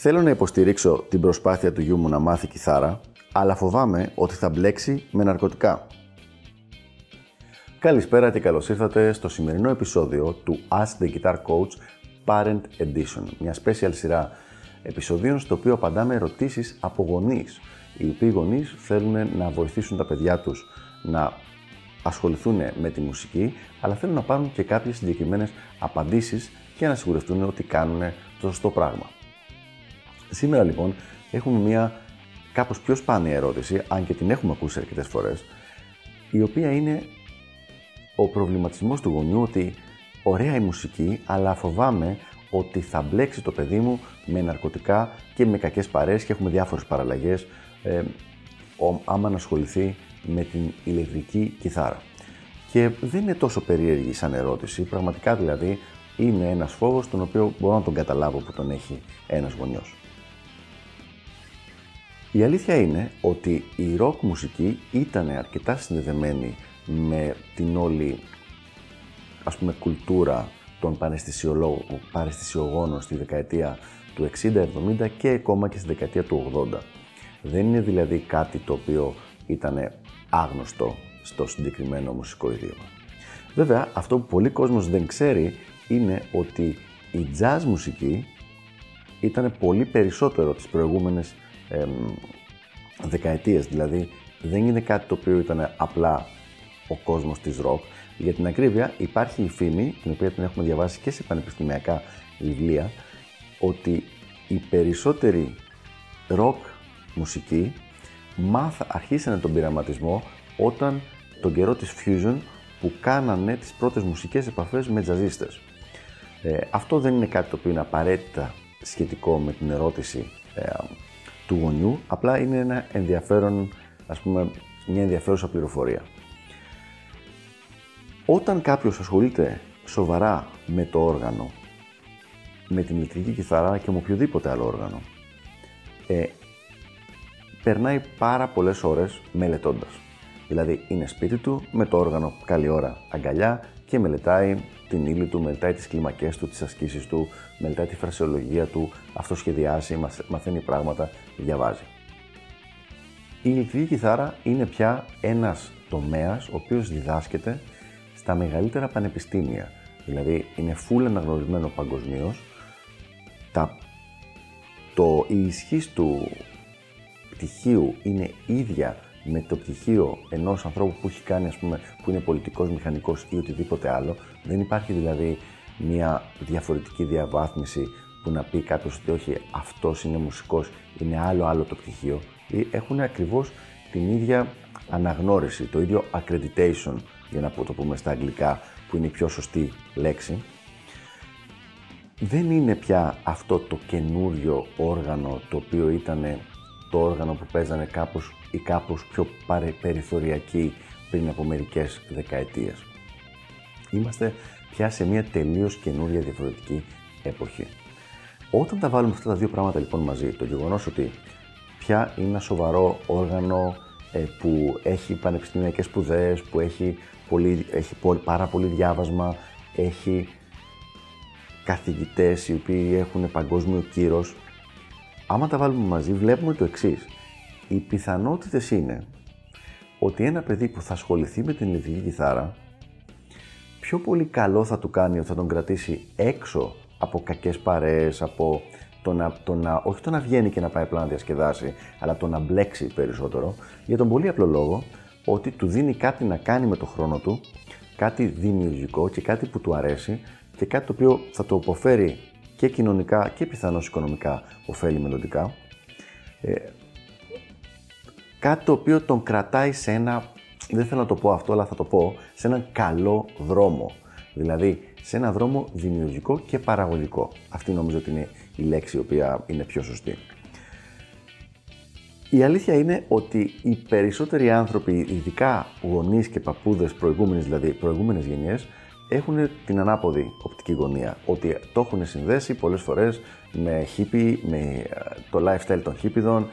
Θέλω να υποστηρίξω την προσπάθεια του γιού μου να μάθει κιθάρα, αλλά φοβάμαι ότι θα μπλέξει με ναρκωτικά. Καλησπέρα και καλώς ήρθατε στο σημερινό επεισόδιο του Ask the Guitar Coach Parent Edition, μια special σειρά επεισοδίων στο οποίο απαντάμε ερωτήσεις από γονείς, οι οποίοι γονείς θέλουν να βοηθήσουν τα παιδιά τους να ασχοληθούν με τη μουσική, αλλά θέλουν να πάρουν και κάποιες συγκεκριμένες απαντήσεις και να σιγουρευτούν ότι κάνουν το σωστό πράγμα. Σήμερα λοιπόν έχουμε μια κάπως πιο σπάνια ερώτηση, αν και την έχουμε ακούσει αρκετές φορές, η οποία είναι ο προβληματισμός του γονιού ότι ωραία η μουσική, αλλά φοβάμαι ότι θα μπλέξει το παιδί μου με ναρκωτικά και με κακές παρέες και έχουμε διάφορες παραλλαγές ε, άμα να ασχοληθεί με την ηλεκτρική κιθάρα. Και δεν είναι τόσο περίεργη σαν ερώτηση, πραγματικά δηλαδή είναι ένας φόβος τον οποίο μπορώ να τον καταλάβω που τον έχει ένας γονιός. Η αλήθεια είναι ότι η ροκ μουσική ήταν αρκετά συνδεδεμένη με την όλη ας πούμε κουλτούρα των παρεστησιογόνων στη δεκαετία του 60-70 και ακόμα και στη δεκαετία του 80. Δεν είναι δηλαδή κάτι το οποίο ήταν άγνωστο στο συγκεκριμένο μουσικό ιδίωμα. Βέβαια, αυτό που πολλοί κόσμος δεν ξέρει είναι ότι η jazz μουσική ήταν πολύ περισσότερο τις προηγούμενες δεκαετίες. Δηλαδή δεν είναι κάτι το οποίο ήταν απλά ο κόσμος της ροκ. Για την ακρίβεια υπάρχει η φήμη, την οποία την έχουμε διαβάσει και σε πανεπιστημιακά βιβλία, ότι οι περισσότεροι ροκ μουσικοί μάθα, αρχίσανε τον πειραματισμό όταν τον καιρό της Fusion που κάνανε τις πρώτες μουσικές επαφές με τζαζίστες. Ε, αυτό δεν είναι κάτι το οποίο είναι απαραίτητα σχετικό με την ερώτηση ε, του γονιού, απλά είναι ένα ενδιαφέρον, ας πούμε, μια ενδιαφέρουσα πληροφορία. Όταν κάποιος ασχολείται σοβαρά με το όργανο, με την ηλεκτρική κιθαρά και με οποιοδήποτε άλλο όργανο, ε, περνάει πάρα πολλές ώρες μελετώντας. Δηλαδή είναι σπίτι του με το όργανο καλή ώρα αγκαλιά και μελετάει την ύλη του, μελετάει τις κλιμακές του, τις ασκήσεις του, μελετάει τη φρασιολογία του, αυτοσχεδιάσει, μαθαίνει πράγματα, διαβάζει. Η ηλεκτρική κιθάρα είναι πια ένας τομέας ο οποίος διδάσκεται στα μεγαλύτερα πανεπιστήμια. Δηλαδή είναι full αναγνωρισμένο παγκοσμίως. Το, η ισχύ του πτυχίου είναι ίδια με το πτυχίο ενός ανθρώπου που έχει κάνει, ας πούμε, που είναι πολιτικός, μηχανικός ή οτιδήποτε άλλο. Δεν υπάρχει δηλαδή μια διαφορετική διαβάθμιση που να πει κάποιος ότι όχι, αυτός είναι μουσικός, είναι άλλο άλλο το πτυχίο. Ή έχουν ακριβώς την ίδια αναγνώριση, το ίδιο accreditation, για να το πούμε στα αγγλικά, που είναι η πιο σωστή λέξη. Δεν είναι πια αυτό το καινούριο όργανο το οποίο ήταν το όργανο που παίζανε κάπως ή κάπως πιο περιθωριακοί πριν από μερικές δεκαετίες. Είμαστε πια σε μια τελείως καινούρια διαφορετική εποχή. Όταν τα βάλουμε αυτά τα δύο πράγματα λοιπόν μαζί, το γεγονός ότι πια είναι ένα σοβαρό όργανο ε, που έχει πανεπιστημιακές σπουδές, που έχει, πολύ, έχει πάρα πολύ διάβασμα, έχει καθηγητές οι οποίοι έχουν παγκόσμιο κύρος. Άμα τα βάλουμε μαζί βλέπουμε το εξής οι πιθανότητες είναι ότι ένα παιδί που θα ασχοληθεί με την ηλεκτρική κιθάρα πιο πολύ καλό θα του κάνει ότι θα τον κρατήσει έξω από κακές παρέες, από το να, το να, όχι το να βγαίνει και να πάει απλά να διασκεδάσει, αλλά το να μπλέξει περισσότερο, για τον πολύ απλό λόγο ότι του δίνει κάτι να κάνει με το χρόνο του, κάτι δημιουργικό και κάτι που του αρέσει και κάτι το οποίο θα το αποφέρει και κοινωνικά και πιθανώς οικονομικά ωφέλει μελλοντικά. Ε, κάτι το οποίο τον κρατάει σε ένα, δεν θέλω να το πω αυτό, αλλά θα το πω, σε έναν καλό δρόμο. Δηλαδή, σε ένα δρόμο δημιουργικό και παραγωγικό. Αυτή νομίζω ότι είναι η λέξη η οποία είναι πιο σωστή. Η αλήθεια είναι ότι οι περισσότεροι άνθρωποι, ειδικά γονείς και παππούδες προηγούμενες, δηλαδή προηγούμενες γενιές, έχουν την ανάποδη οπτική γωνία. Ότι το έχουν συνδέσει πολλές φορές με hippie, με ε, το lifestyle των χίπιδων,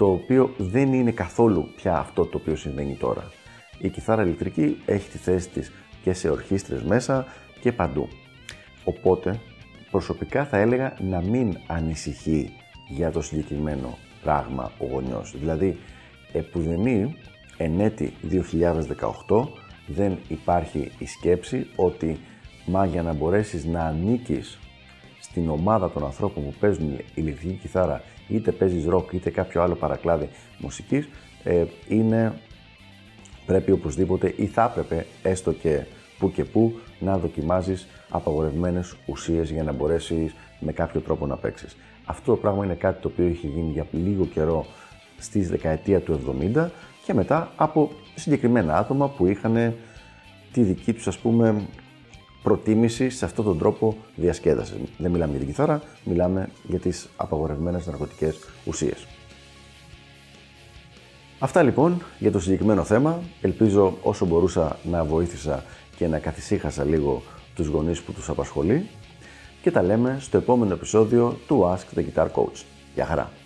το οποίο δεν είναι καθόλου πια αυτό το οποίο συμβαίνει τώρα. Η κιθάρα ηλεκτρική έχει τη θέση της και σε ορχήστρες μέσα και παντού. Οπότε, προσωπικά θα έλεγα να μην ανησυχεί για το συγκεκριμένο πράγμα ο γονιός. Δηλαδή, επουδενή εν έτη 2018 δεν υπάρχει η σκέψη ότι μα για να μπορέσεις να ανήκεις στην ομάδα των ανθρώπων που παίζουν ηλεκτρική κιθάρα είτε παίζεις ροκ είτε κάποιο άλλο παρακλάδι μουσικής ε, είναι πρέπει οπωσδήποτε ή θα έπρεπε έστω και που και που να δοκιμάζεις απαγορευμένες ουσίες για να μπορέσεις με κάποιο τρόπο να παίξεις. Αυτό το πράγμα είναι κάτι το οποίο είχε γίνει για λίγο καιρό στις δεκαετία του 70 και μετά από συγκεκριμένα άτομα που είχαν τη δική τους ας πούμε προτίμηση σε αυτόν τον τρόπο διασκέδασης. Δεν μιλάμε για την κιθάρα, μιλάμε για τις απαγορευμένες ναρκωτικές ουσίες. Αυτά λοιπόν για το συγκεκριμένο θέμα. Ελπίζω όσο μπορούσα να βοήθησα και να καθησύχασα λίγο τους γονείς που τους απασχολεί και τα λέμε στο επόμενο επεισόδιο του Ask the Guitar Coach. Γεια χαρά!